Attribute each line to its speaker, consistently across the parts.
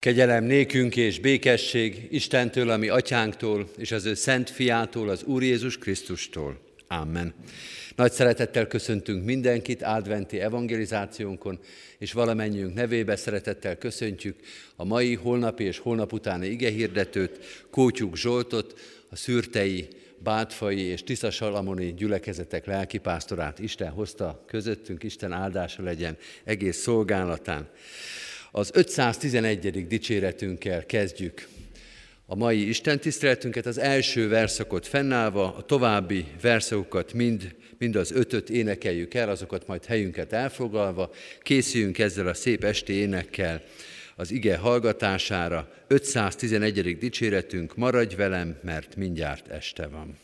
Speaker 1: Kegyelem nékünk és békesség Istentől, ami atyánktól, és az ő szent fiától, az Úr Jézus Krisztustól. Amen. Nagy szeretettel köszöntünk mindenkit adventi evangelizációnkon, és valamennyiünk nevébe szeretettel köszöntjük a mai, holnapi és holnap utáni igehirdetőt, Kótyuk Zsoltot, a szürtei, bátfai és tiszasalamoni gyülekezetek lelkipásztorát. Isten hozta közöttünk, Isten áldása legyen egész szolgálatán. Az 511. dicséretünkkel kezdjük a mai Isten tiszteletünket, az első verszakot fennállva, a további verszakokat mind, mind az ötöt énekeljük el, azokat majd helyünket elfoglalva, készüljünk ezzel a szép esti énekkel az ige hallgatására. 511. dicséretünk, maradj velem, mert mindjárt este van.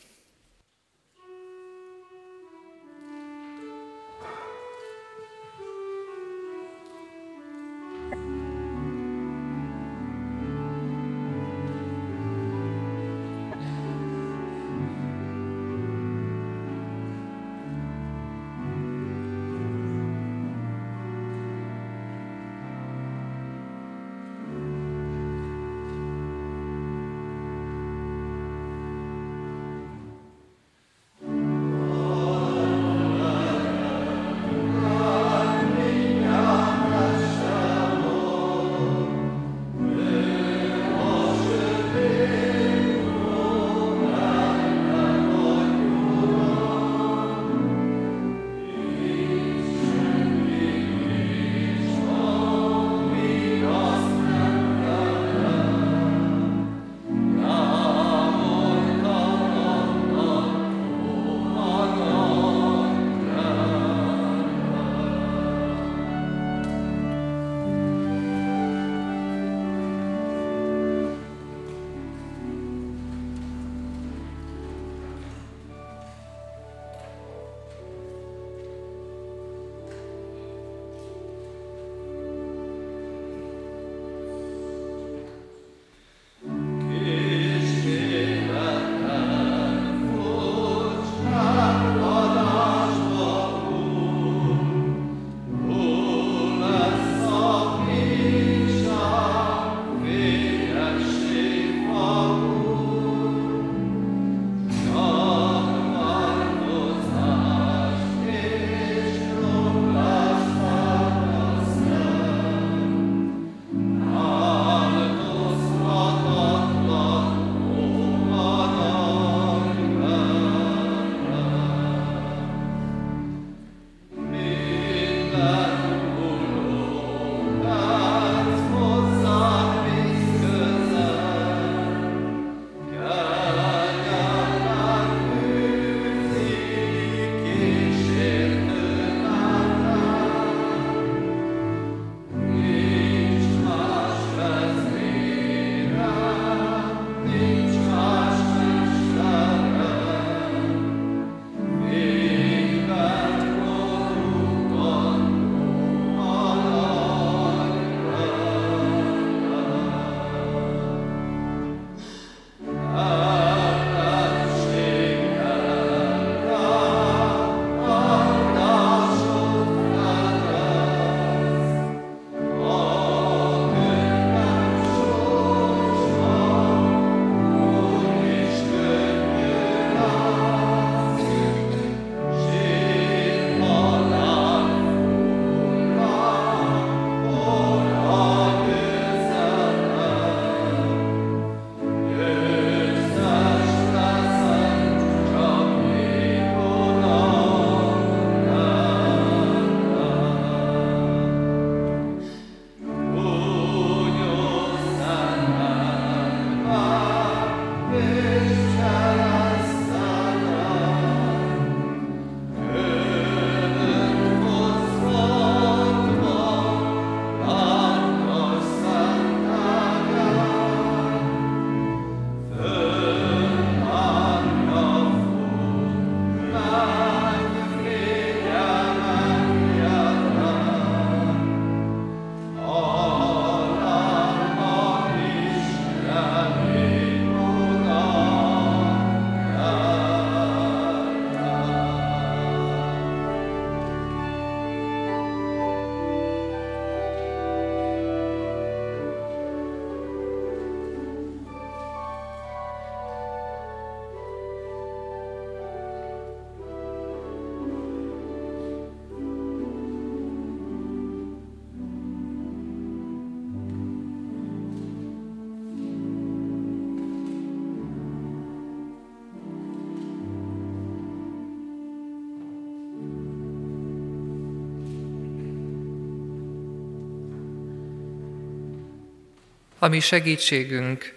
Speaker 2: Ami segítségünk,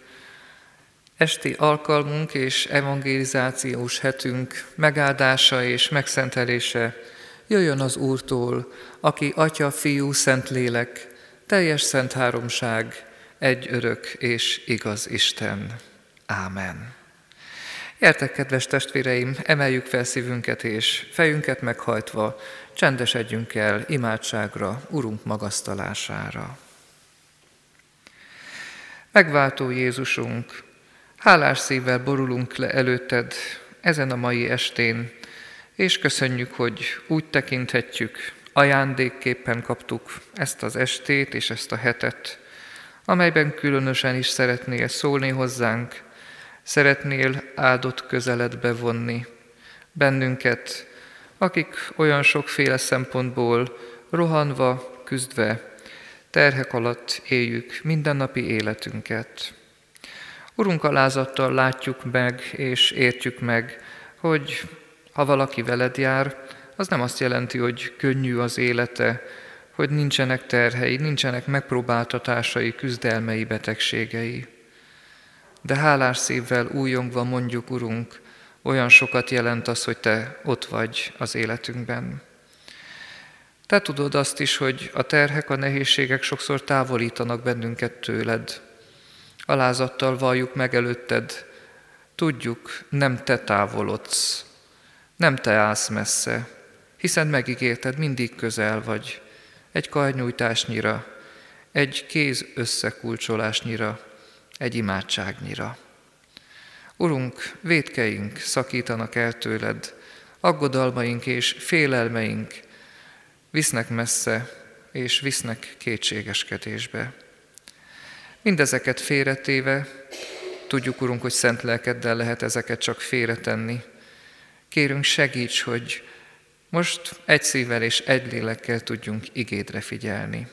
Speaker 2: esti alkalmunk és evangelizációs hetünk megáldása és megszentelése jöjjön az Úrtól, aki Atya, Fiú, Szentlélek, teljes szent háromság, egy örök és igaz Isten. Ámen. Értek, kedves testvéreim, emeljük fel szívünket és fejünket meghajtva, csendesedjünk el imádságra, Urunk magasztalására. Megváltó Jézusunk, hálás szívvel borulunk le előtted ezen a mai estén, és köszönjük, hogy úgy tekinthetjük, ajándékképpen kaptuk ezt az estét és ezt a hetet, amelyben különösen is szeretnél szólni hozzánk, szeretnél áldott közeledbe vonni bennünket, akik olyan sokféle szempontból rohanva, küzdve, terhek alatt éljük mindennapi életünket. Urunk alázattal látjuk meg és értjük meg, hogy ha valaki veled jár, az nem azt jelenti, hogy könnyű az élete, hogy nincsenek terhei, nincsenek megpróbáltatásai, küzdelmei, betegségei. De hálás szívvel újongva mondjuk, Urunk, olyan sokat jelent az, hogy Te ott vagy az életünkben. Te tudod azt is, hogy a terhek, a nehézségek sokszor távolítanak bennünket tőled. Alázattal valljuk meg előtted, tudjuk, nem Te távolodsz, nem Te állsz messze, hiszen megígérted, mindig közel vagy, egy karnyújtásnyira, egy kéz összekulcsolásnyira, egy imádságnyira. Urunk, védkeink szakítanak el tőled, aggodalmaink és félelmeink visznek messze, és visznek kétségeskedésbe. Mindezeket félretéve, tudjuk, Urunk, hogy szent lelkeddel lehet ezeket csak félretenni. Kérünk segíts, hogy most egy szívvel és egy lélekkel tudjunk igédre figyelni.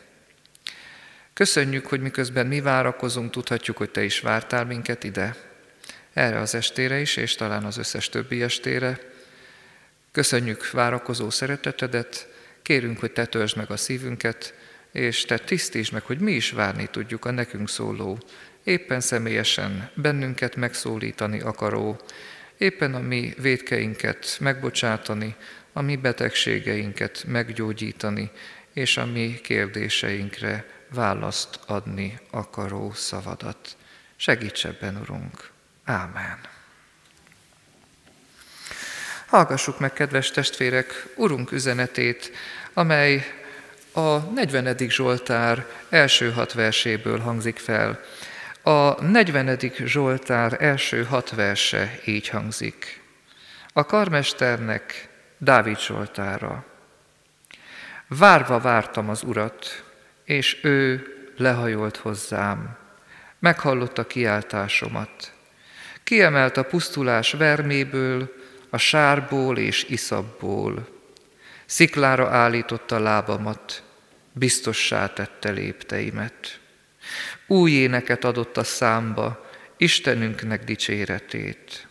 Speaker 2: Köszönjük, hogy miközben mi várakozunk, tudhatjuk, hogy Te is vártál minket ide, erre az estére is, és talán az összes többi estére. Köszönjük várakozó szeretetedet, kérünk, hogy Te töltsd meg a szívünket, és Te tisztítsd meg, hogy mi is várni tudjuk a nekünk szóló, éppen személyesen bennünket megszólítani akaró, éppen a mi védkeinket megbocsátani, a mi betegségeinket meggyógyítani, és a mi kérdéseinkre választ adni akaró szavadat. Segíts ebben, Urunk! Ámen. Hallgassuk meg, kedves testvérek, Urunk üzenetét, amely a 40. Zsoltár első hat verséből hangzik fel. A 40. Zsoltár első hat verse így hangzik. A karmesternek Dávid Zsoltára. Várva vártam az Urat, és ő lehajolt hozzám, meghallotta kiáltásomat. Kiemelt a pusztulás verméből, a sárból és iszabból. Sziklára állította lábamat, biztossá tette lépteimet. Új éneket adott a számba, Istenünknek dicséretét.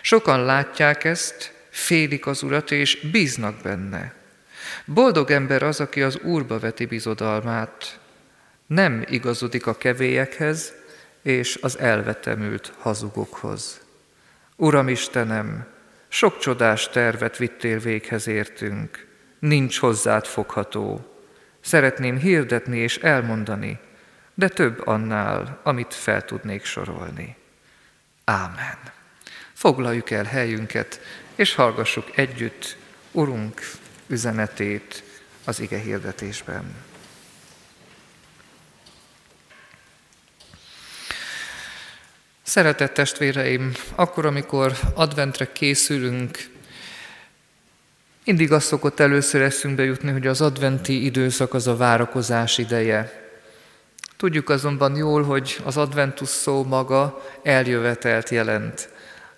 Speaker 2: Sokan látják ezt, félik az Urat és bíznak benne. Boldog ember az, aki az Úrba veti bizodalmát, nem igazodik a kevélyekhez és az elvetemült hazugokhoz. Uram Istenem, sok csodás tervet vittél véghez értünk, nincs hozzád fogható. Szeretném hirdetni és elmondani, de több annál, amit fel tudnék sorolni. Ámen. Foglaljuk el helyünket, és hallgassuk együtt Urunk üzenetét az ige hirdetésben. Szeretett testvéreim, akkor, amikor adventre készülünk, mindig azt szokott először eszünkbe jutni, hogy az adventi időszak az a várakozás ideje. Tudjuk azonban jól, hogy az adventus szó maga eljövetelt jelent,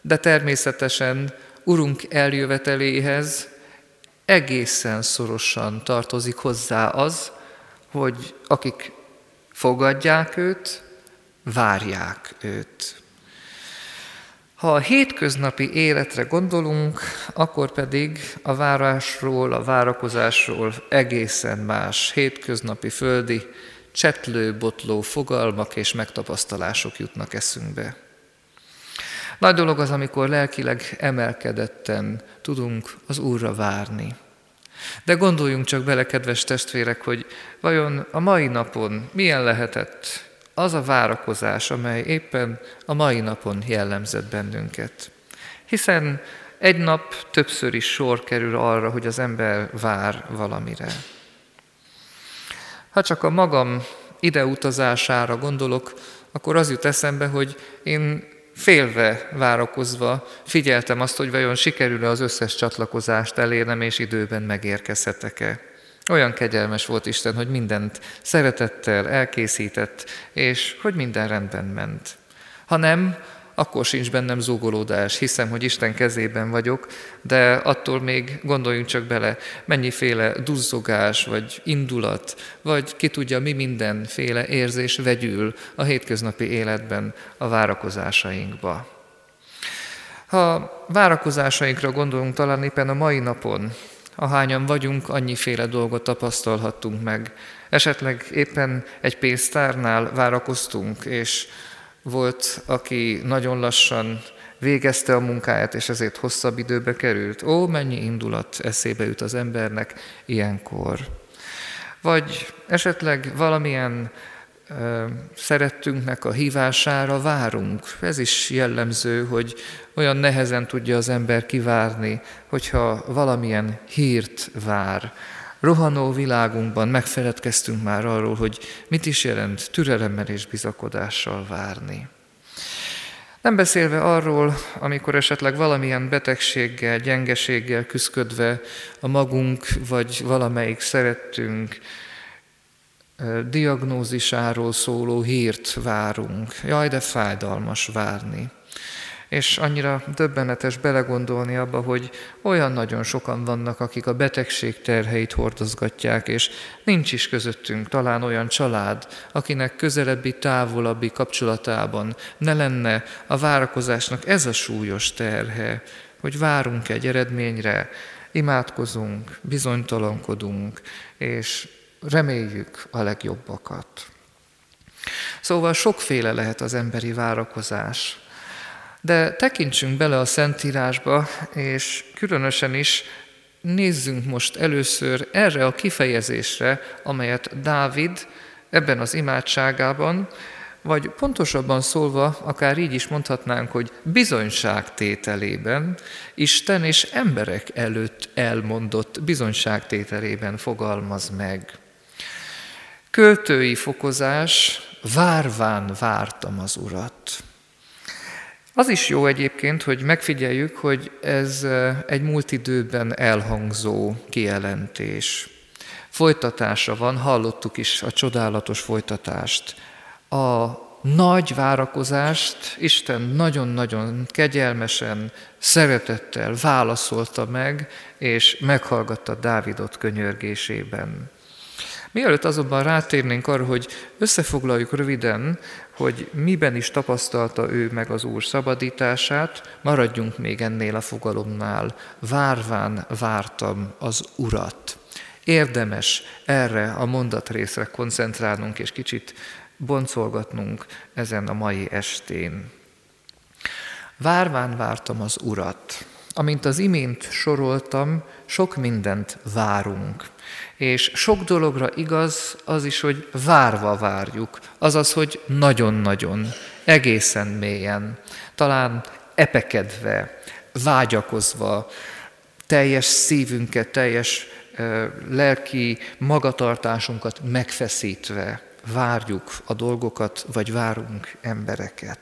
Speaker 2: de természetesen Urunk eljöveteléhez egészen szorosan tartozik hozzá az, hogy akik fogadják őt, várják őt. Ha a hétköznapi életre gondolunk, akkor pedig a várásról, a várakozásról egészen más hétköznapi földi csetlő, botló fogalmak és megtapasztalások jutnak eszünkbe. Nagy dolog az, amikor lelkileg emelkedetten tudunk az Úrra várni. De gondoljunk csak bele, kedves testvérek, hogy vajon a mai napon milyen lehetett az a várakozás, amely éppen a mai napon jellemzett bennünket. Hiszen egy nap többször is sor kerül arra, hogy az ember vár valamire. Ha csak a magam ideutazására gondolok, akkor az jut eszembe, hogy én félve várakozva figyeltem azt, hogy vajon sikerül-e az összes csatlakozást elérnem, és időben megérkezhetek-e. Olyan kegyelmes volt Isten, hogy mindent szeretettel elkészített, és hogy minden rendben ment. Ha nem, akkor sincs bennem zúgolódás, hiszem, hogy Isten kezében vagyok, de attól még gondoljunk csak bele, mennyiféle duzzogás, vagy indulat, vagy ki tudja, mi mindenféle érzés vegyül a hétköznapi életben a várakozásainkba. Ha várakozásainkra gondolunk talán éppen a mai napon, ahányan vagyunk, annyiféle dolgot tapasztalhattunk meg. Esetleg éppen egy pénztárnál várakoztunk, és volt, aki nagyon lassan végezte a munkáját, és ezért hosszabb időbe került. Ó, mennyi indulat eszébe jut az embernek ilyenkor. Vagy esetleg valamilyen szerettünknek a hívására várunk. Ez is jellemző, hogy olyan nehezen tudja az ember kivárni, hogyha valamilyen hírt vár rohanó világunkban megfeledkeztünk már arról, hogy mit is jelent türelemmel és bizakodással várni. Nem beszélve arról, amikor esetleg valamilyen betegséggel, gyengeséggel küzdködve a magunk vagy valamelyik szerettünk diagnózisáról szóló hírt várunk. Jaj, de fájdalmas várni és annyira döbbenetes belegondolni abba, hogy olyan nagyon sokan vannak, akik a betegség terheit hordozgatják, és nincs is közöttünk talán olyan család, akinek közelebbi, távolabbi kapcsolatában ne lenne a várakozásnak ez a súlyos terhe, hogy várunk egy eredményre, imádkozunk, bizonytalankodunk, és reméljük a legjobbakat. Szóval sokféle lehet az emberi várakozás. De tekintsünk bele a Szentírásba, és különösen is nézzünk most először erre a kifejezésre, amelyet Dávid ebben az imádságában, vagy pontosabban szólva, akár így is mondhatnánk, hogy bizonyságtételében, Isten és emberek előtt elmondott bizonyságtételében fogalmaz meg. Költői fokozás, várván vártam az Urat. Az is jó egyébként, hogy megfigyeljük, hogy ez egy múlt időben elhangzó kijelentés. Folytatása van, hallottuk is a csodálatos folytatást. A nagy várakozást Isten nagyon-nagyon kegyelmesen, szeretettel válaszolta meg, és meghallgatta Dávidot könyörgésében. Mielőtt azonban rátérnénk arra, hogy összefoglaljuk röviden, hogy miben is tapasztalta ő meg az Úr szabadítását, maradjunk még ennél a fogalomnál. Várván vártam az Urat. Érdemes erre a mondatrészre koncentrálnunk és kicsit boncolgatnunk ezen a mai estén. Várván vártam az Urat. Amint az imént soroltam, sok mindent várunk. És sok dologra igaz az is, hogy várva várjuk, azaz, hogy nagyon-nagyon, egészen mélyen, talán epekedve, vágyakozva, teljes szívünket, teljes lelki magatartásunkat megfeszítve várjuk a dolgokat, vagy várunk embereket.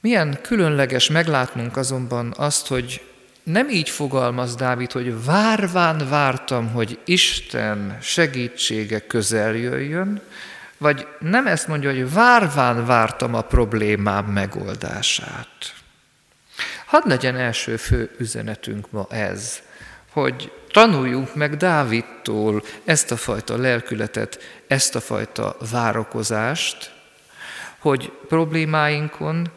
Speaker 2: Milyen különleges meglátnunk azonban azt, hogy nem így fogalmaz Dávid, hogy várván vártam, hogy Isten segítsége közel jöjjön, vagy nem ezt mondja, hogy várván vártam a problémám megoldását. Hadd legyen első fő üzenetünk ma ez, hogy tanuljunk meg Dávidtól ezt a fajta lelkületet, ezt a fajta várakozást, hogy problémáinkon,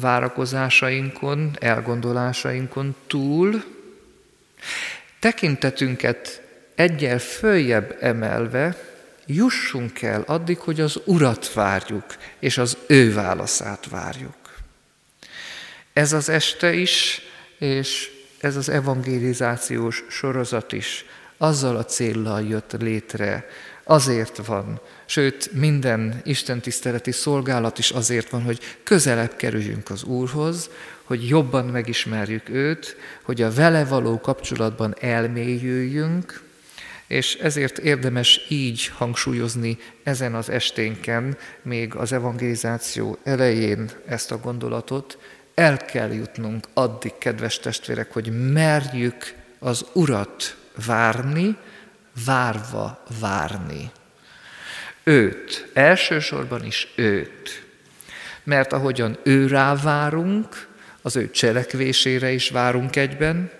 Speaker 2: várakozásainkon, elgondolásainkon túl tekintetünket egyel följebb emelve jussunk el addig, hogy az Urat várjuk, és az ő válaszát várjuk. Ez az este is, és ez az evangelizációs sorozat is azzal a céllal jött létre, azért van, sőt minden Isten tiszteleti szolgálat is azért van, hogy közelebb kerüljünk az Úrhoz, hogy jobban megismerjük őt, hogy a vele való kapcsolatban elmélyüljünk, és ezért érdemes így hangsúlyozni ezen az esténken, még az evangelizáció elején ezt a gondolatot, el kell jutnunk addig, kedves testvérek, hogy merjük az Urat várni, várva várni. Őt, elsősorban is őt. Mert ahogyan ő rá várunk, az ő cselekvésére is várunk egyben,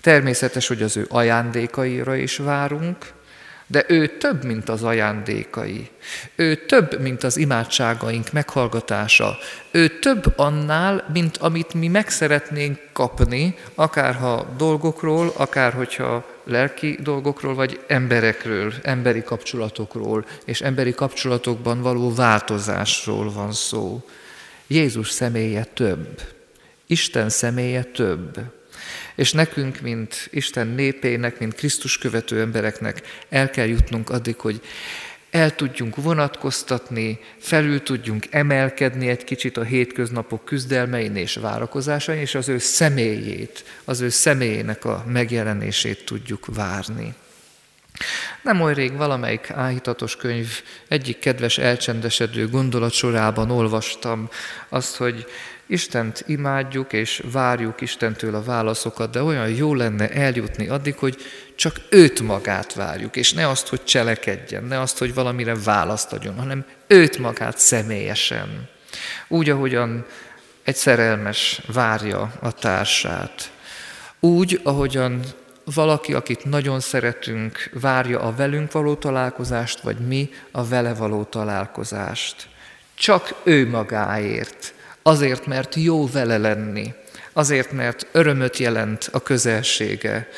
Speaker 2: természetes, hogy az ő ajándékaira is várunk, de ő több, mint az ajándékai. Ő több, mint az imádságaink meghallgatása. Ő több annál, mint amit mi meg szeretnénk kapni, akár ha dolgokról, akár hogyha lelki dolgokról, vagy emberekről, emberi kapcsolatokról, és emberi kapcsolatokban való változásról van szó. Jézus személye több. Isten személye több. És nekünk, mint Isten népének, mint Krisztus követő embereknek el kell jutnunk addig, hogy el tudjunk vonatkoztatni, felül tudjunk emelkedni egy kicsit a hétköznapok küzdelmein és várakozásain, és az ő személyét, az ő személyének a megjelenését tudjuk várni. Nem oly rég valamelyik áhítatos könyv egyik kedves elcsendesedő gondolat sorában olvastam azt, hogy Istent imádjuk és várjuk Istentől a válaszokat, de olyan jó lenne eljutni addig, hogy csak őt magát várjuk, és ne azt, hogy cselekedjen, ne azt, hogy valamire választ adjon, hanem őt magát személyesen. Úgy, ahogyan egy szerelmes várja a társát. Úgy, ahogyan valaki, akit nagyon szeretünk, várja a velünk való találkozást, vagy mi a vele való találkozást. Csak ő magáért Azért, mert jó vele lenni, azért, mert örömöt jelent a közelsége,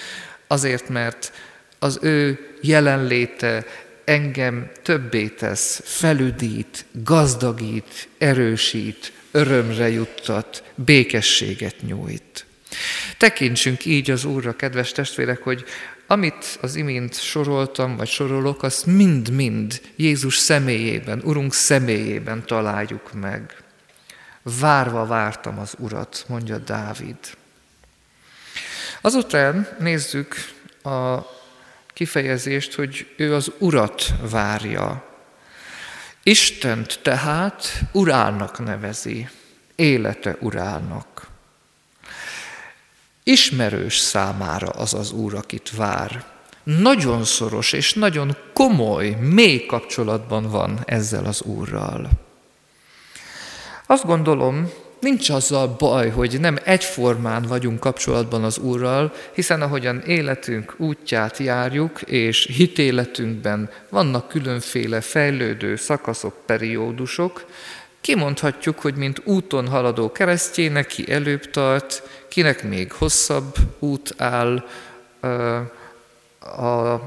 Speaker 2: azért, mert az ő jelenléte engem többé tesz, felüdít, gazdagít, erősít, örömre juttat, békességet nyújt. Tekintsünk így az Úrra, kedves testvérek, hogy amit az imént soroltam, vagy sorolok, azt mind-mind Jézus személyében, Urunk személyében találjuk meg. Várva vártam az Urat, mondja Dávid. Azután nézzük a kifejezést, hogy ő az Urat várja. Istent tehát urának nevezi, élete urának. Ismerős számára az az Úr, akit vár. Nagyon szoros és nagyon komoly, mély kapcsolatban van ezzel az Úrral. Azt gondolom, nincs azzal baj, hogy nem egyformán vagyunk kapcsolatban az Úrral, hiszen ahogyan életünk útját járjuk, és hitéletünkben vannak különféle fejlődő szakaszok, periódusok, kimondhatjuk, hogy mint úton haladó keresztjének ki előbb tart, kinek még hosszabb út áll a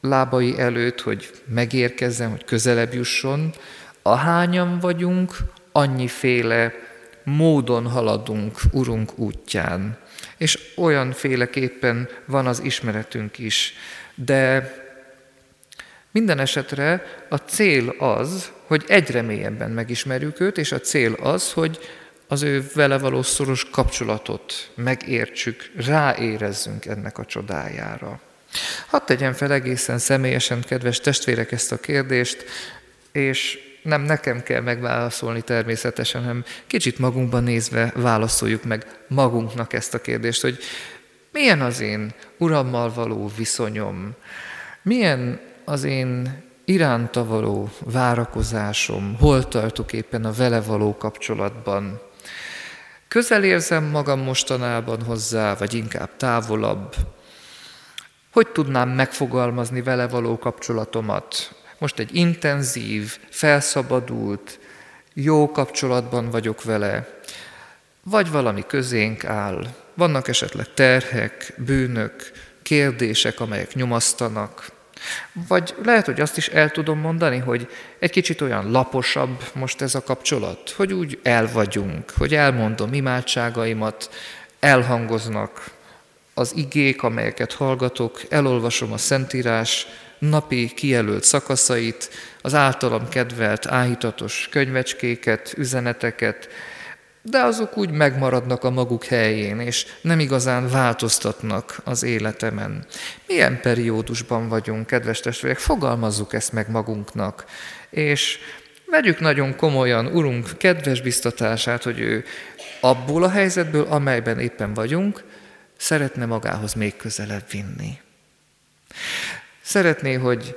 Speaker 2: lábai előtt, hogy megérkezzen, hogy közelebb jusson. Ahányan vagyunk, annyiféle módon haladunk Urunk útján. És olyan féleképpen van az ismeretünk is. De minden esetre a cél az, hogy egyre mélyebben megismerjük őt, és a cél az, hogy az ő vele való szoros kapcsolatot megértsük, ráérezzünk ennek a csodájára. Hadd tegyen fel egészen személyesen, kedves testvérek, ezt a kérdést, és nem nekem kell megválaszolni természetesen, hanem kicsit magunkban nézve válaszoljuk meg magunknak ezt a kérdést, hogy milyen az én Urammal való viszonyom, milyen az én iránta való várakozásom, hol tartok éppen a vele való kapcsolatban. Közel érzem magam mostanában hozzá, vagy inkább távolabb? Hogy tudnám megfogalmazni vele való kapcsolatomat? Most egy intenzív, felszabadult, jó kapcsolatban vagyok vele, vagy valami közénk áll, vannak esetleg terhek, bűnök, kérdések, amelyek nyomasztanak. Vagy lehet, hogy azt is el tudom mondani, hogy egy kicsit olyan laposabb most ez a kapcsolat, hogy úgy el vagyunk, hogy elmondom imádságaimat, elhangoznak az igék, amelyeket hallgatok, elolvasom a Szentírás napi kijelölt szakaszait, az általam kedvelt áhítatos könyvecskéket, üzeneteket, de azok úgy megmaradnak a maguk helyén, és nem igazán változtatnak az életemen. Milyen periódusban vagyunk, kedves testvérek? Fogalmazzuk ezt meg magunknak, és vegyük nagyon komolyan Urunk kedves biztatását, hogy ő abból a helyzetből, amelyben éppen vagyunk, szeretne magához még közelebb vinni. Szeretné, hogy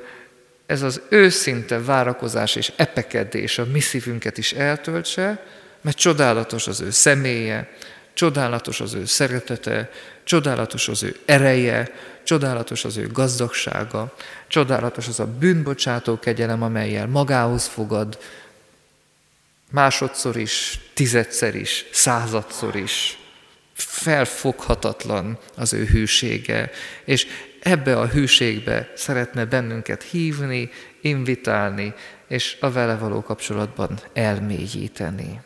Speaker 2: ez az őszinte várakozás és epekedés a mi szívünket is eltöltse, mert csodálatos az ő személye, csodálatos az ő szeretete, csodálatos az ő ereje, csodálatos az ő gazdagsága, csodálatos az a bűnbocsátó kegyelem, amelyel magához fogad, másodszor is, tizedszer is, századszor is. Felfoghatatlan az ő hűsége, és ebbe a hűségbe szeretne bennünket hívni, invitálni, és a vele való kapcsolatban elmélyíteni.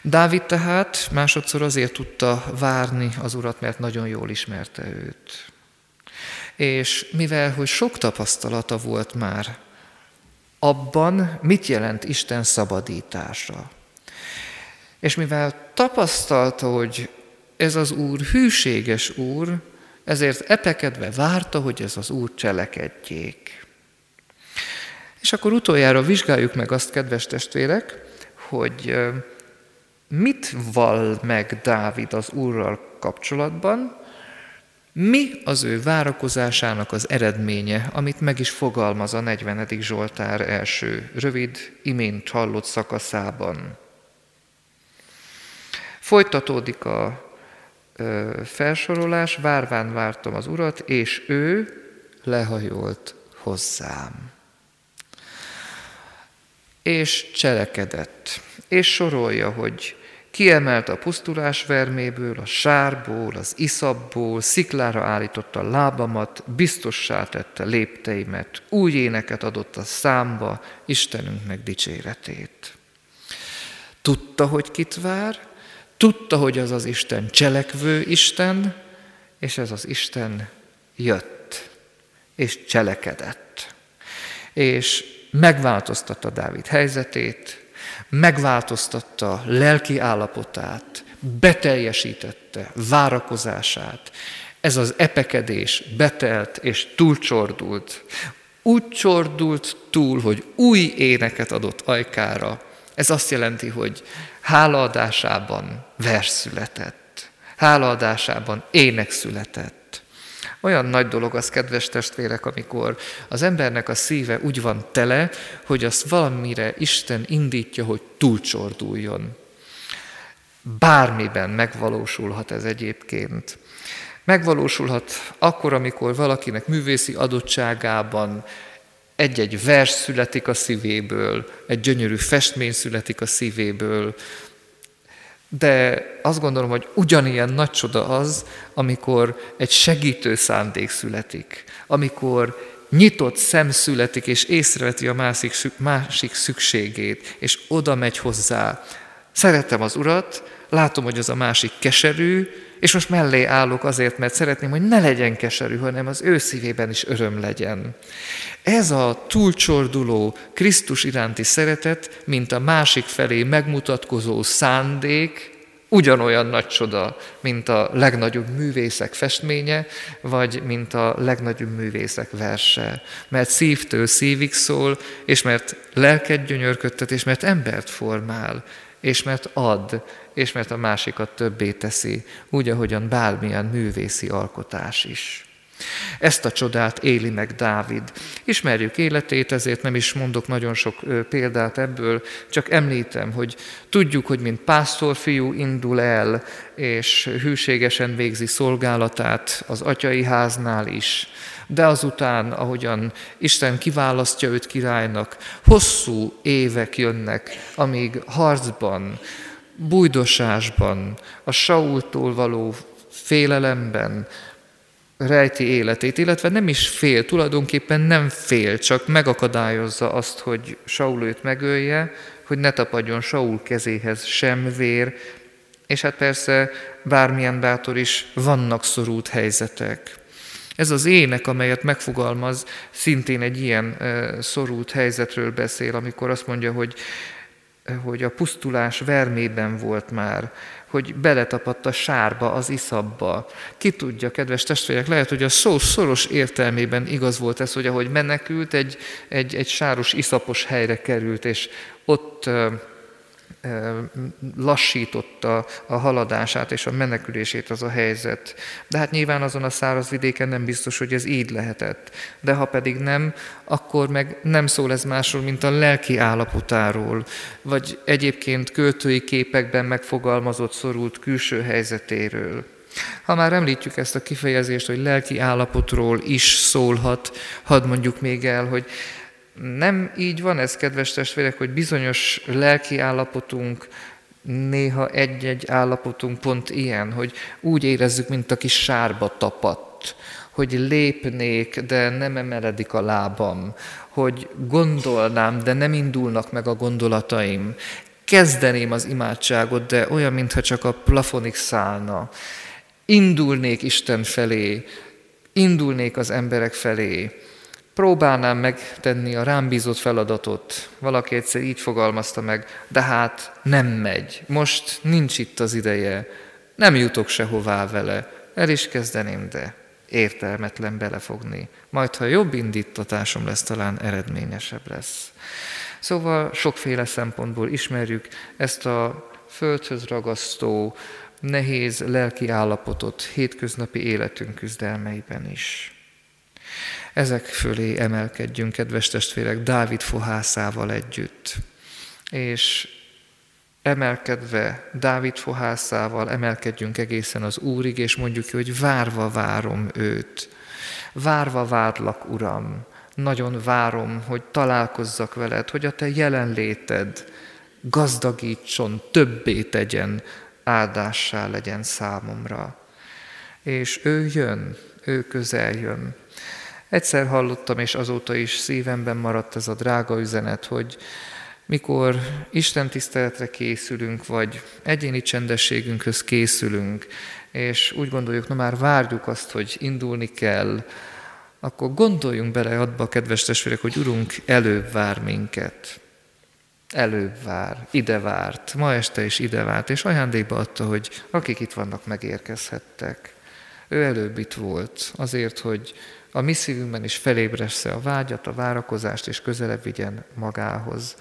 Speaker 2: Dávid tehát másodszor azért tudta várni az urat, mert nagyon jól ismerte őt. És mivel, hogy sok tapasztalata volt már abban, mit jelent Isten szabadítása. És mivel tapasztalta, hogy ez az Úr hűséges Úr, ezért epekedve várta, hogy ez az Úr cselekedjék. És akkor utoljára vizsgáljuk meg azt, kedves testvérek, hogy mit val meg Dávid az Úrral kapcsolatban, mi az ő várakozásának az eredménye, amit meg is fogalmaz a 40. Zsoltár első rövid, imént hallott szakaszában. Folytatódik a felsorolás, várván vártam az urat, és ő lehajolt hozzám. És cselekedett. És sorolja, hogy kiemelt a pusztulás verméből, a sárból, az iszabból, sziklára állította a lábamat, biztossá tette lépteimet, új éneket adott a számba, Istenünknek dicséretét. Tudta, hogy kit vár, tudta, hogy az az Isten cselekvő Isten, és ez az Isten jött, és cselekedett. És megváltoztatta Dávid helyzetét, megváltoztatta lelki állapotát, beteljesítette várakozását. Ez az epekedés betelt és túlcsordult. Úgy csordult túl, hogy új éneket adott ajkára. Ez azt jelenti, hogy hálaadásában vers született. Hálaadásában ének született. Olyan nagy dolog az, kedves testvérek, amikor az embernek a szíve úgy van tele, hogy azt valamire Isten indítja, hogy túlcsorduljon. Bármiben megvalósulhat ez egyébként. Megvalósulhat akkor, amikor valakinek művészi adottságában egy-egy vers születik a szívéből, egy gyönyörű festmény születik a szívéből, de azt gondolom, hogy ugyanilyen nagy csoda az, amikor egy segítő szándék születik, amikor nyitott szem születik, és észreveti a másik, másik szükségét, és oda megy hozzá. Szeretem az Urat, látom, hogy az a másik keserű, és most mellé állok azért, mert szeretném, hogy ne legyen keserű, hanem az ő szívében is öröm legyen. Ez a túlcsorduló Krisztus iránti szeretet, mint a másik felé megmutatkozó szándék, ugyanolyan nagy csoda, mint a legnagyobb művészek festménye, vagy mint a legnagyobb művészek verse. Mert szívtől szívig szól, és mert lelket gyönyörködtet, és mert embert formál, és mert ad, és mert a másikat többé teszi, úgy, ahogyan bármilyen művészi alkotás is. Ezt a csodát éli meg Dávid. Ismerjük életét, ezért nem is mondok nagyon sok példát ebből, csak említem, hogy tudjuk, hogy mint pásztorfiú indul el, és hűségesen végzi szolgálatát az atyai háznál is, de azután, ahogyan Isten kiválasztja őt királynak, hosszú évek jönnek, amíg harcban, bújdosásban, a Saultól való félelemben, rejti életét, illetve nem is fél, tulajdonképpen nem fél, csak megakadályozza azt, hogy Saul őt megölje, hogy ne tapadjon Saul kezéhez sem vér, és hát persze bármilyen bátor is vannak szorult helyzetek. Ez az ének, amelyet megfogalmaz, szintén egy ilyen szorult helyzetről beszél, amikor azt mondja, hogy, hogy a pusztulás vermében volt már, hogy beletapadt a sárba, az iszabba. Ki tudja, kedves testvérek, lehet, hogy a szó szoros értelmében igaz volt ez, hogy ahogy menekült, egy, egy, egy sáros, iszapos helyre került, és ott lassította a haladását és a menekülését az a helyzet. De hát nyilván azon a száraz vidéken nem biztos, hogy ez így lehetett. De ha pedig nem, akkor meg nem szól ez másról, mint a lelki állapotáról, vagy egyébként költői képekben megfogalmazott szorult külső helyzetéről. Ha már említjük ezt a kifejezést, hogy lelki állapotról is szólhat, hadd mondjuk még el, hogy nem így van ez, kedves testvérek, hogy bizonyos lelki állapotunk, néha egy-egy állapotunk pont ilyen, hogy úgy érezzük, mint aki sárba tapadt, hogy lépnék, de nem emeledik a lábam, hogy gondolnám, de nem indulnak meg a gondolataim. Kezdeném az imádságot, de olyan, mintha csak a plafonig szállna. Indulnék Isten felé, indulnék az emberek felé, próbálnám megtenni a rám bízott feladatot. Valaki egyszer így fogalmazta meg, de hát nem megy. Most nincs itt az ideje. Nem jutok sehová vele. El is kezdeném, de értelmetlen belefogni. Majd, ha jobb indítatásom lesz, talán eredményesebb lesz. Szóval sokféle szempontból ismerjük ezt a földhöz ragasztó, nehéz lelki állapotot hétköznapi életünk küzdelmeiben is. Ezek fölé emelkedjünk, kedves testvérek, Dávid fohászával együtt. És emelkedve Dávid fohászával emelkedjünk egészen az Úrig, és mondjuk hogy várva várom őt. Várva várlak, Uram, nagyon várom, hogy találkozzak veled, hogy a te jelenléted gazdagítson, többé tegyen, áldássá legyen számomra. És ő jön, ő közel jön. Egyszer hallottam, és azóta is szívemben maradt ez a drága üzenet, hogy mikor Isten tiszteletre készülünk, vagy egyéni csendességünkhöz készülünk, és úgy gondoljuk, na már várjuk azt, hogy indulni kell, akkor gondoljunk bele abba, kedves testvérek, hogy Urunk előbb vár minket. Előbb vár, ide várt, ma este is ide várt, és ajándékba adta, hogy akik itt vannak, megérkezhettek. Ő előbb itt volt, azért, hogy a mi szívünkben is felébressze a vágyat, a várakozást, és közelebb vigyen magához.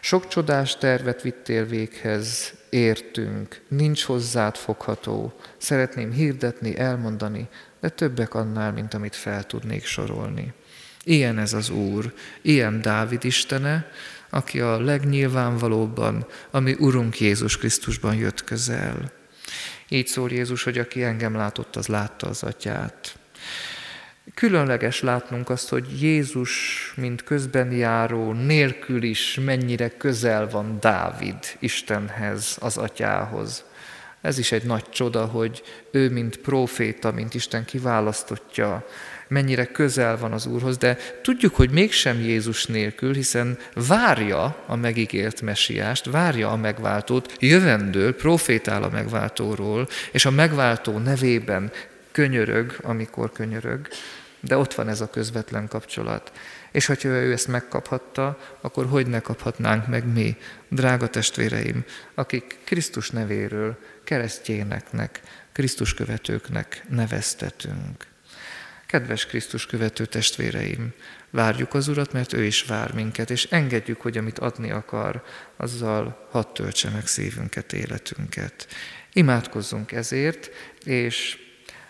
Speaker 2: Sok csodás tervet vittél véghez, értünk, nincs hozzád fogható, szeretném hirdetni, elmondani, de többek annál, mint amit fel tudnék sorolni. Ilyen ez az Úr, ilyen Dávid Istene, aki a legnyilvánvalóbban, ami Urunk Jézus Krisztusban jött közel. Így szól Jézus, hogy aki engem látott, az látta az atyát. Különleges látnunk azt, hogy Jézus, mint közben járó, nélkül is mennyire közel van Dávid Istenhez, az atyához. Ez is egy nagy csoda, hogy ő, mint próféta, mint Isten kiválasztottja, mennyire közel van az Úrhoz, de tudjuk, hogy mégsem Jézus nélkül, hiszen várja a megígért mesiást, várja a megváltót, jövendől profétál a megváltóról, és a megváltó nevében könyörög, amikor könyörög, de ott van ez a közvetlen kapcsolat. És hogyha ő ezt megkaphatta, akkor hogy ne kaphatnánk meg mi, drága testvéreim, akik Krisztus nevéről keresztjéneknek, Krisztus követőknek neveztetünk. Kedves Krisztus követő testvéreim, várjuk az Urat, mert ő is vár minket, és engedjük, hogy amit adni akar, azzal hadd töltse meg szívünket, életünket. Imádkozzunk ezért, és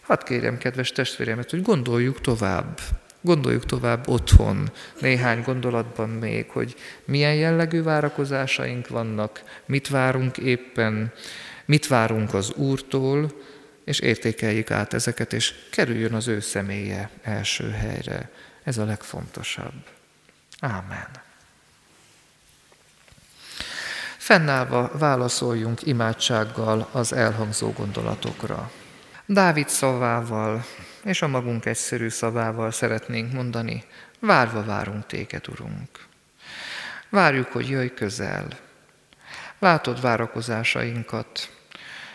Speaker 2: Hadd kérjem, kedves testvéremet, hogy gondoljuk tovább. Gondoljuk tovább otthon, néhány gondolatban még, hogy milyen jellegű várakozásaink vannak, mit várunk éppen, mit várunk az Úrtól, és értékeljük át ezeket, és kerüljön az ő személye első helyre. Ez a legfontosabb. Ámen. Fennállva válaszoljunk imádsággal az elhangzó gondolatokra. Dávid szavával és a magunk egyszerű szavával szeretnénk mondani, várva várunk téged, Urunk. Várjuk, hogy jöjj közel. Látod várakozásainkat,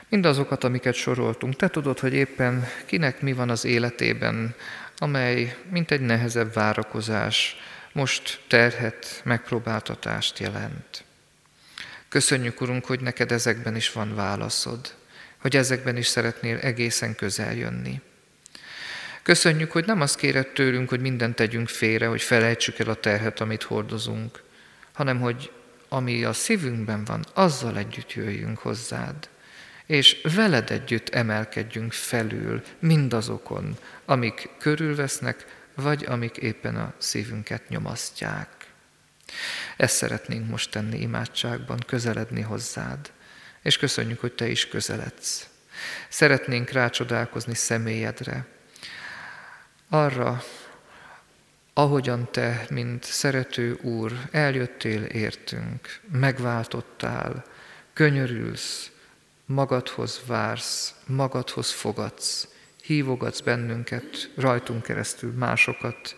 Speaker 2: mindazokat, amiket soroltunk. Te tudod, hogy éppen kinek mi van az életében, amely, mint egy nehezebb várakozás, most terhet, megpróbáltatást jelent. Köszönjük, Urunk, hogy neked ezekben is van válaszod, hogy ezekben is szeretnél egészen közel jönni. Köszönjük, hogy nem azt kéred tőlünk, hogy mindent tegyünk félre, hogy felejtsük el a terhet, amit hordozunk, hanem hogy ami a szívünkben van, azzal együtt jöjjünk hozzád, és veled együtt emelkedjünk felül mindazokon, amik körülvesznek, vagy amik éppen a szívünket nyomasztják. Ezt szeretnénk most tenni imádságban, közeledni hozzád, és köszönjük, hogy Te is közeledsz. Szeretnénk rácsodálkozni személyedre, arra, ahogyan Te, mint szerető Úr, eljöttél értünk, megváltottál, könyörülsz, magadhoz vársz, magadhoz fogadsz, hívogatsz bennünket, rajtunk keresztül másokat,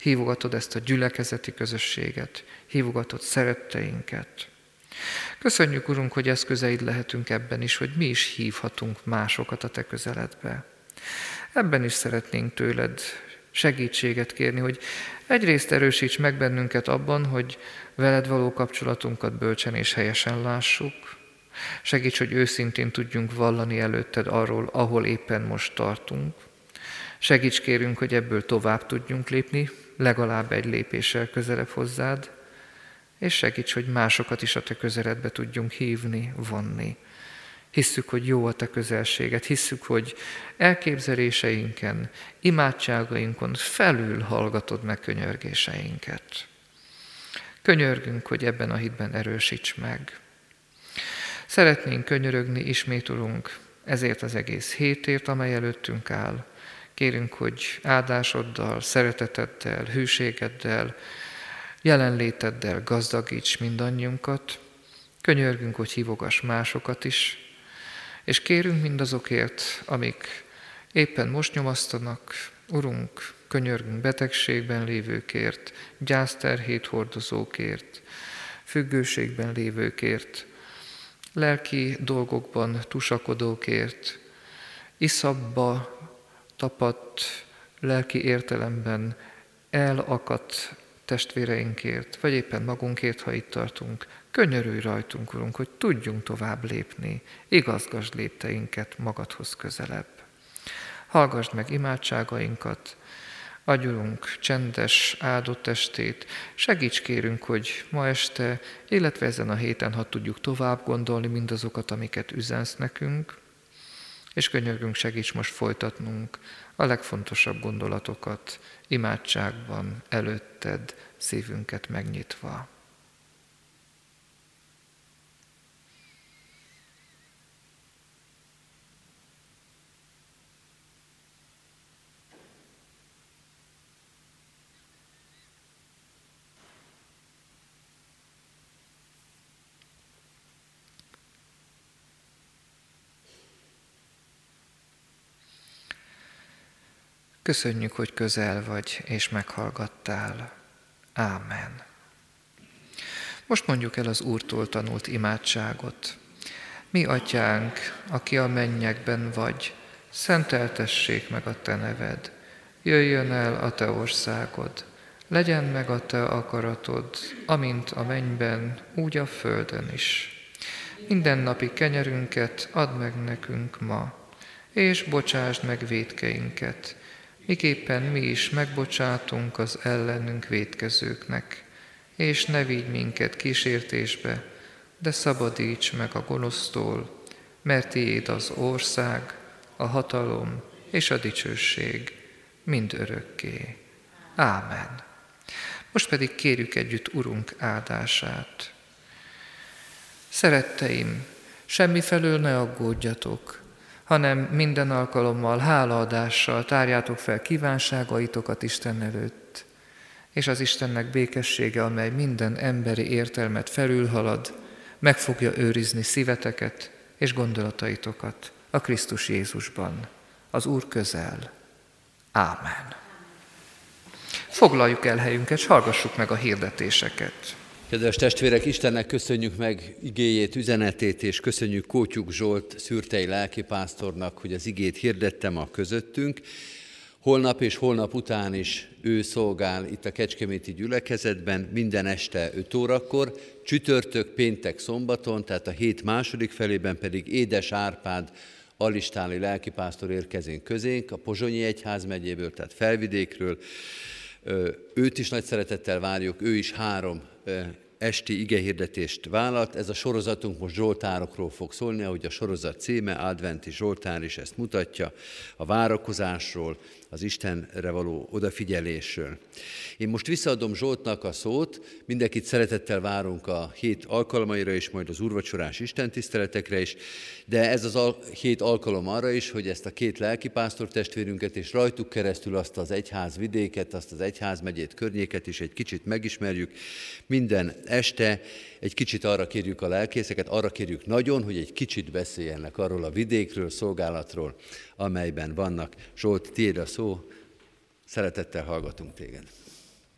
Speaker 2: hívogatod ezt a gyülekezeti közösséget, hívogatod szeretteinket. Köszönjük, Urunk, hogy eszközeid lehetünk ebben is, hogy mi is hívhatunk másokat a Te közeledbe. Ebben is szeretnénk tőled segítséget kérni, hogy egyrészt erősíts meg bennünket abban, hogy veled való kapcsolatunkat bölcsen és helyesen lássuk, Segíts, hogy őszintén tudjunk vallani előtted arról, ahol éppen most tartunk. Segíts kérünk, hogy ebből tovább tudjunk lépni, legalább egy lépéssel közelebb hozzád, és segíts, hogy másokat is a te közeledbe tudjunk hívni, vonni. Hisszük, hogy jó a te közelséget, hisszük, hogy elképzeléseinken, imádságainkon felül hallgatod meg könyörgéseinket. Könyörgünk, hogy ebben a hitben erősíts meg. Szeretnénk könyörögni, ismét Urunk, ezért az egész hétért, amely előttünk áll. Kérünk, hogy áldásoddal, szereteteddel, hűségeddel, jelenléteddel gazdagíts mindannyiunkat. Könyörgünk, hogy hívogass másokat is, és kérünk mindazokért, amik éppen most nyomasztanak, Urunk, könyörgünk betegségben lévőkért, gyászterhét hordozókért, függőségben lévőkért, lelki dolgokban tusakodókért, iszabba tapadt lelki értelemben elakadt testvéreinkért, vagy éppen magunkért, ha itt tartunk, könyörülj rajtunk, Urunk, hogy tudjunk tovább lépni, igazgasd lépteinket magadhoz közelebb. Hallgasd meg imádságainkat, Agyulunk csendes, áldott estét, segíts kérünk, hogy ma este, illetve ezen a héten, ha tudjuk tovább gondolni mindazokat, amiket üzensz nekünk, és könyörgünk, segíts most folytatnunk a legfontosabb gondolatokat imádságban előtted, szívünket megnyitva. Köszönjük, hogy közel vagy és meghallgattál. Ámen. Most mondjuk el az Úrtól tanult imádságot. Mi, atyánk, aki a mennyekben vagy, szenteltessék meg a te neved. Jöjjön el a te országod, legyen meg a te akaratod, amint a mennyben, úgy a földön is. Minden napi kenyerünket add meg nekünk ma, és bocsásd meg védkeinket, miképpen mi is megbocsátunk az ellenünk védkezőknek, és ne vigy minket kísértésbe, de szabadíts meg a gonosztól, mert tiéd az ország, a hatalom és a dicsőség mind örökké. Ámen. Most pedig kérjük együtt Urunk áldását. Szeretteim, semmi felől ne aggódjatok, hanem minden alkalommal hálaadással tárjátok fel kívánságaitokat Isten előtt, és az Istennek békessége, amely minden emberi értelmet felülhalad, meg fogja őrizni szíveteket és gondolataitokat a Krisztus Jézusban, az Úr közel. Ámen. Foglaljuk el helyünket, és hallgassuk meg a hirdetéseket.
Speaker 1: Kedves testvérek, Istennek köszönjük meg igéjét, üzenetét, és köszönjük Kótyuk Zsolt szürtei lelkipásztornak, hogy az igét hirdettem a közöttünk. Holnap és holnap után is ő szolgál itt a Kecskeméti gyülekezetben, minden este 5 órakor, csütörtök, péntek, szombaton, tehát a hét második felében pedig Édes Árpád alistáli lelkipásztor érkezén közénk, a Pozsonyi Egyház megyéből, tehát felvidékről. Őt is nagy szeretettel várjuk, ő is három esti igehirdetést vállalt. Ez a sorozatunk most Zsoltárokról fog szólni, ahogy a sorozat címe, Adventi Zsoltár is ezt mutatja, a várakozásról, az Istenre való odafigyelésről. Én most visszaadom Zsoltnak a szót, mindenkit szeretettel várunk a hét alkalmaira és majd az úrvacsorás istentiszteletekre is, de ez az al- hét alkalom arra is, hogy ezt a két lelkipásztor testvérünket és rajtuk keresztül azt az egyház vidéket, azt az egyház megyét környéket is egy kicsit megismerjük. Minden este egy kicsit arra kérjük a lelkészeket, arra kérjük nagyon, hogy egy kicsit beszéljenek arról a vidékről, szolgálatról, amelyben vannak. Zsolt, tiéd a szó, szeretettel hallgatunk téged.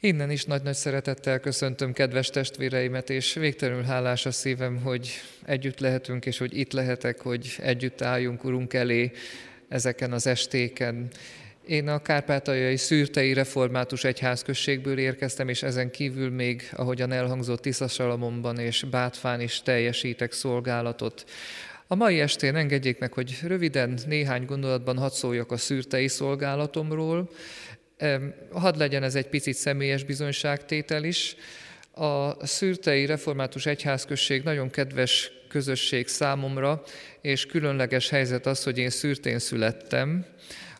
Speaker 2: Innen is nagy-nagy szeretettel köszöntöm kedves testvéreimet, és végtelenül hálás a szívem, hogy együtt lehetünk, és hogy itt lehetek, hogy együtt álljunk Urunk elé ezeken az estéken. Én a Kárpátaljai Szűrtei Református Egyházközségből érkeztem, és ezen kívül még, ahogyan elhangzott Tiszasalamomban és Bátfán is teljesítek szolgálatot. A mai estén engedjék meg, hogy röviden néhány gondolatban hadd szóljak a szűrtei szolgálatomról. Hadd legyen ez egy picit személyes bizonyságtétel is. A szűrtei református egyházközség nagyon kedves közösség számomra, és különleges helyzet az, hogy én szűrtén születtem,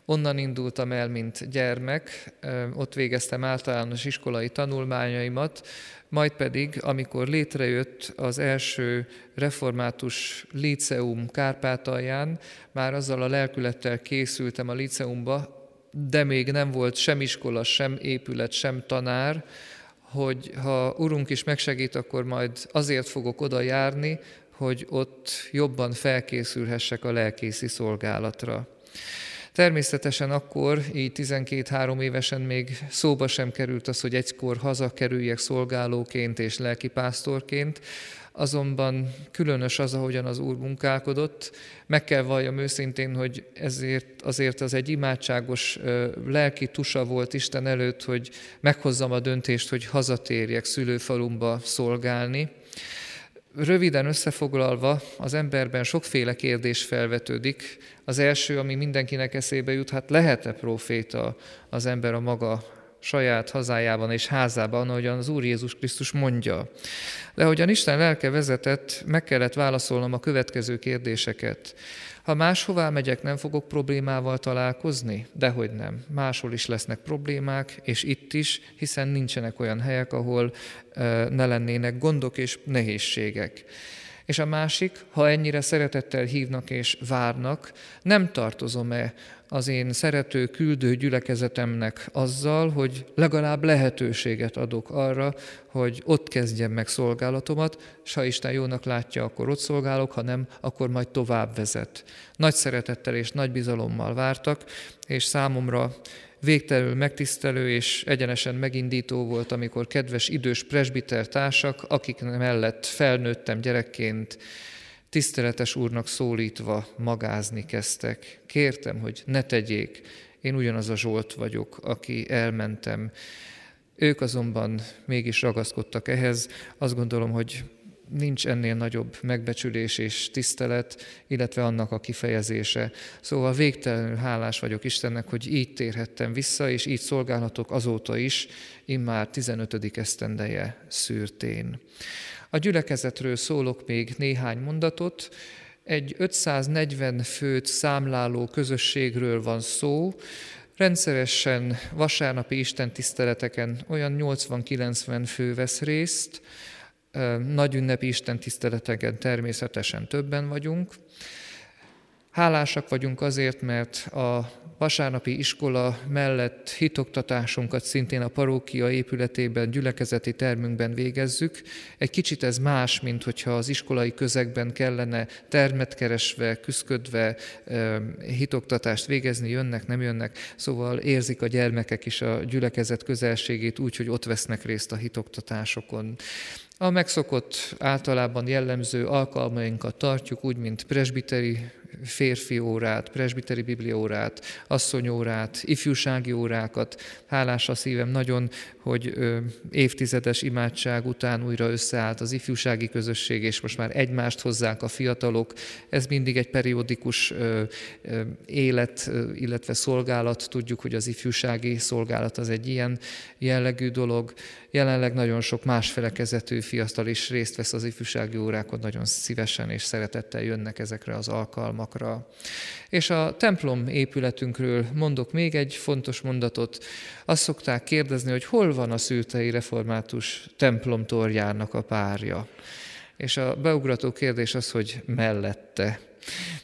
Speaker 2: Onnan indultam el, mint gyermek, ott végeztem általános iskolai tanulmányaimat, majd pedig, amikor létrejött az első református liceum Kárpátalján, már azzal a lelkülettel készültem a liceumba, de még nem volt sem iskola, sem épület, sem tanár, hogy ha Urunk is megsegít, akkor majd azért fogok oda járni, hogy ott jobban felkészülhessek a lelkészi szolgálatra. Természetesen akkor, így 12-3 évesen még szóba sem került az, hogy egykor hazakerüljek szolgálóként és lelkipásztorként, azonban különös az, ahogyan az Úr munkálkodott. Meg kell valljam őszintén, hogy ezért azért az egy imádságos lelki tusa volt Isten előtt, hogy meghozzam a döntést, hogy hazatérjek szülőfalumba szolgálni. Röviden összefoglalva, az emberben sokféle kérdés felvetődik. Az első, ami mindenkinek eszébe jut, hát lehet-e proféta az ember a maga saját hazájában és házában, ahogyan az Úr Jézus Krisztus mondja. De ahogyan Isten lelke vezetett, meg kellett válaszolnom a következő kérdéseket. Ha máshová megyek, nem fogok problémával találkozni? Dehogy nem. Máshol is lesznek problémák, és itt is, hiszen nincsenek olyan helyek, ahol ne lennének gondok és nehézségek. És a másik, ha ennyire szeretettel hívnak és várnak, nem tartozom-e az én szerető, küldő gyülekezetemnek azzal, hogy legalább lehetőséget adok arra, hogy ott kezdjem meg szolgálatomat, és ha Isten jónak látja, akkor ott szolgálok, ha nem, akkor majd tovább vezet. Nagy szeretettel és nagy bizalommal vártak, és számomra végtelenül megtisztelő és egyenesen megindító volt, amikor kedves idős presbiter társak, akik mellett felnőttem gyerekként, tiszteletes úrnak szólítva magázni kezdtek. Kértem, hogy ne tegyék, én ugyanaz a Zsolt vagyok, aki elmentem. Ők azonban mégis ragaszkodtak ehhez. Azt gondolom, hogy nincs ennél nagyobb megbecsülés és tisztelet, illetve annak a kifejezése. Szóval végtelenül hálás vagyok Istennek, hogy így térhettem vissza, és így szolgálhatok azóta is, immár 15. esztendeje szűrtén. A gyülekezetről szólok még néhány mondatot. Egy 540 főt számláló közösségről van szó, Rendszeresen vasárnapi istentiszteleteken olyan 80-90 fő vesz részt, nagy ünnepi istentiszteleteken természetesen többen vagyunk. Hálásak vagyunk azért, mert a vasárnapi iskola mellett hitoktatásunkat szintén a parókia épületében, gyülekezeti termünkben végezzük. Egy kicsit ez más, mint hogyha az iskolai közegben kellene termet keresve, küszködve hitoktatást végezni, jönnek, nem jönnek, szóval érzik a gyermekek is a gyülekezet közelségét úgy, hogy ott vesznek részt a hitoktatásokon. A megszokott, általában jellemző alkalmainkat tartjuk, úgy, mint presbiteri férfi órát, presbiteri bibliórát, asszonyórát, ifjúsági órákat. Hálás a szívem nagyon, hogy évtizedes imádság után újra összeállt az ifjúsági közösség, és most már egymást hozzák a fiatalok. Ez mindig egy periódikus élet, illetve szolgálat. Tudjuk, hogy az ifjúsági szolgálat az egy ilyen jellegű dolog. Jelenleg nagyon sok más felekezetű fiatal is részt vesz az ifjúsági órákon, nagyon szívesen és szeretettel jönnek ezekre az alkalmakra. És a templom épületünkről mondok még egy fontos mondatot. Azt szokták kérdezni, hogy hol van a szültei református templom torjának a párja. És a beugrató kérdés az, hogy mellette.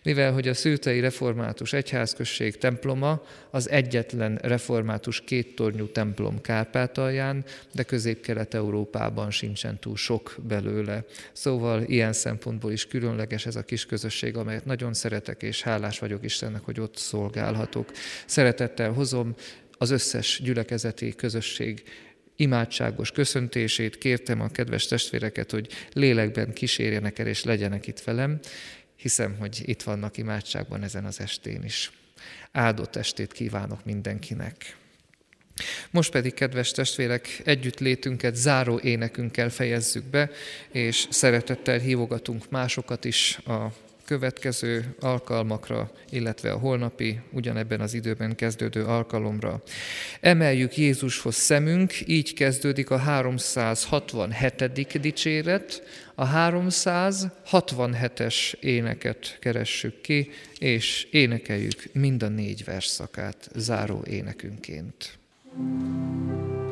Speaker 2: Mivel, hogy a szültei református egyházközség temploma az egyetlen református kéttornyú templom Kárpátalján, de közép-kelet-európában sincsen túl sok belőle. Szóval ilyen szempontból is különleges ez a kis közösség, amelyet nagyon szeretek, és hálás vagyok Istennek, hogy ott szolgálhatok. Szeretettel hozom az összes gyülekezeti közösség imádságos köszöntését, kértem a kedves testvéreket, hogy lélekben kísérjenek el és legyenek itt velem, hiszem, hogy itt vannak imádságban ezen az estén is. Áldott estét kívánok mindenkinek! Most pedig, kedves testvérek, együtt létünket záró énekünkkel fejezzük be, és szeretettel hívogatunk másokat is a következő alkalmakra, illetve a holnapi, ugyanebben az időben kezdődő alkalomra. Emeljük Jézushoz szemünk, így kezdődik a 367. dicséret, a 367-es éneket keressük ki, és énekeljük mind a négy versszakát záró énekünként. thank you